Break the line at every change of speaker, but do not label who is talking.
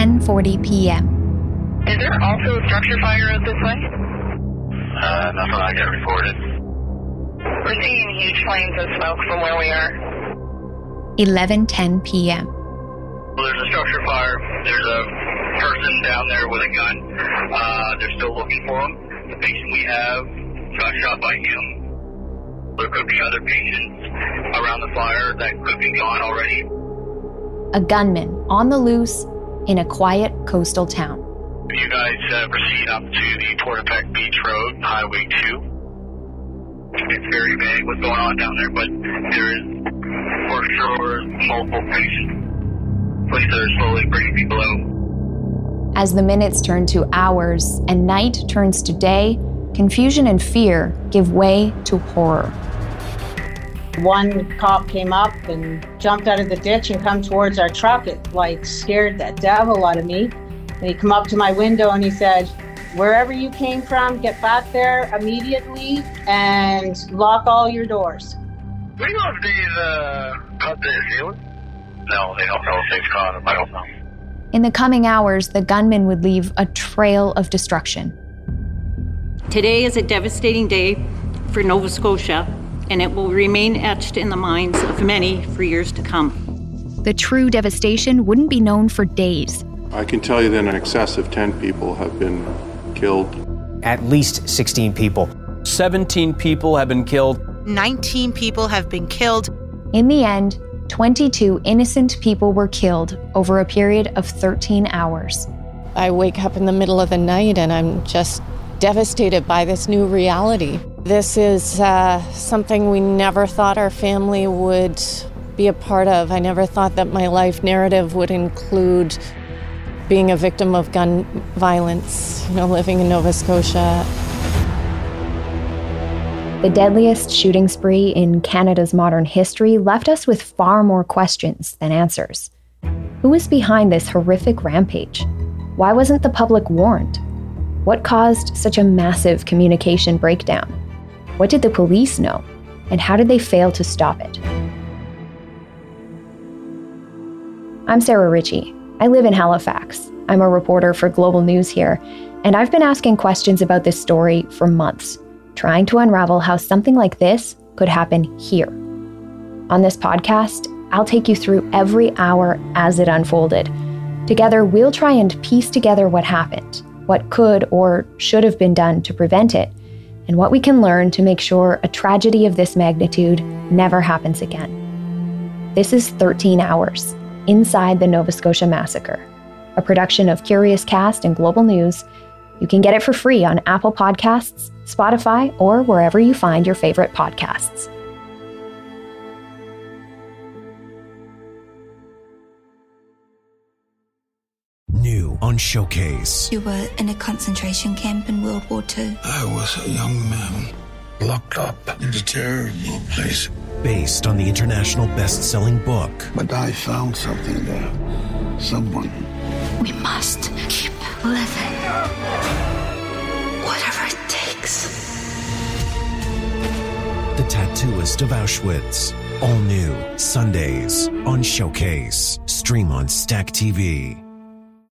10:40 p.m.
Is there also a structure fire out this way?
Uh, nothing I get reported.
We're seeing huge flames of smoke from where we are.
11:10 p.m.
Well, there's a structure fire. There's a person down there with a gun. Uh, they're still looking for him. The patient we have got shot by him. There could be other patients around the fire that could be gone already.
A gunman on the loose in a quiet coastal town.
You guys uh, proceed up to the Portapique Beach Road, Highway 2. It's very vague what's going on down there, but there is for sure multiple patients. Police are slowly bringing people out.
As the minutes turn to hours and night turns to day, confusion and fear give way to horror.
One cop came up and jumped out of the ditch and come towards our truck. It like scared the devil out of me. And he come up to my window and he said, "Wherever you came from, get back there immediately and lock all your doors."
Do you know if these uh, cut their ceiling? No, they don't know if they've caught him. I don't know.
In the coming hours, the gunman would leave a trail of destruction.
Today is a devastating day for Nova Scotia, and it will remain etched in the minds of many for years to come.
The true devastation wouldn't be known for days.
I can tell you that in excess of 10 people have been killed.
At least 16 people.
17 people have been killed.
19 people have been killed.
In the end, 22 innocent people were killed over a period of 13 hours.
I wake up in the middle of the night and I'm just devastated by this new reality. This is uh, something we never thought our family would be a part of. I never thought that my life narrative would include being a victim of gun violence, you know, living in Nova Scotia.
The deadliest shooting spree in Canada's modern history left us with far more questions than answers. Who was behind this horrific rampage? Why wasn't the public warned? What caused such a massive communication breakdown? What did the police know? And how did they fail to stop it? I'm Sarah Ritchie. I live in Halifax. I'm a reporter for Global News here, and I've been asking questions about this story for months trying to unravel how something like this could happen here. On this podcast, I'll take you through every hour as it unfolded. Together, we'll try and piece together what happened, what could or should have been done to prevent it, and what we can learn to make sure a tragedy of this magnitude never happens again. This is 13 Hours Inside the Nova Scotia Massacre, a production of Curiouscast and Global News. You can get it for free on Apple Podcasts, Spotify, or wherever you find your favorite podcasts.
New on Showcase.
You were in a concentration camp in World War II.
I was a young man locked up in a terrible place.
Based on the international best selling book.
But I found something there. Someone.
We must keep living. Whatever it takes.
The Tattooist of Auschwitz. All new Sundays on Showcase. Stream on Stack TV.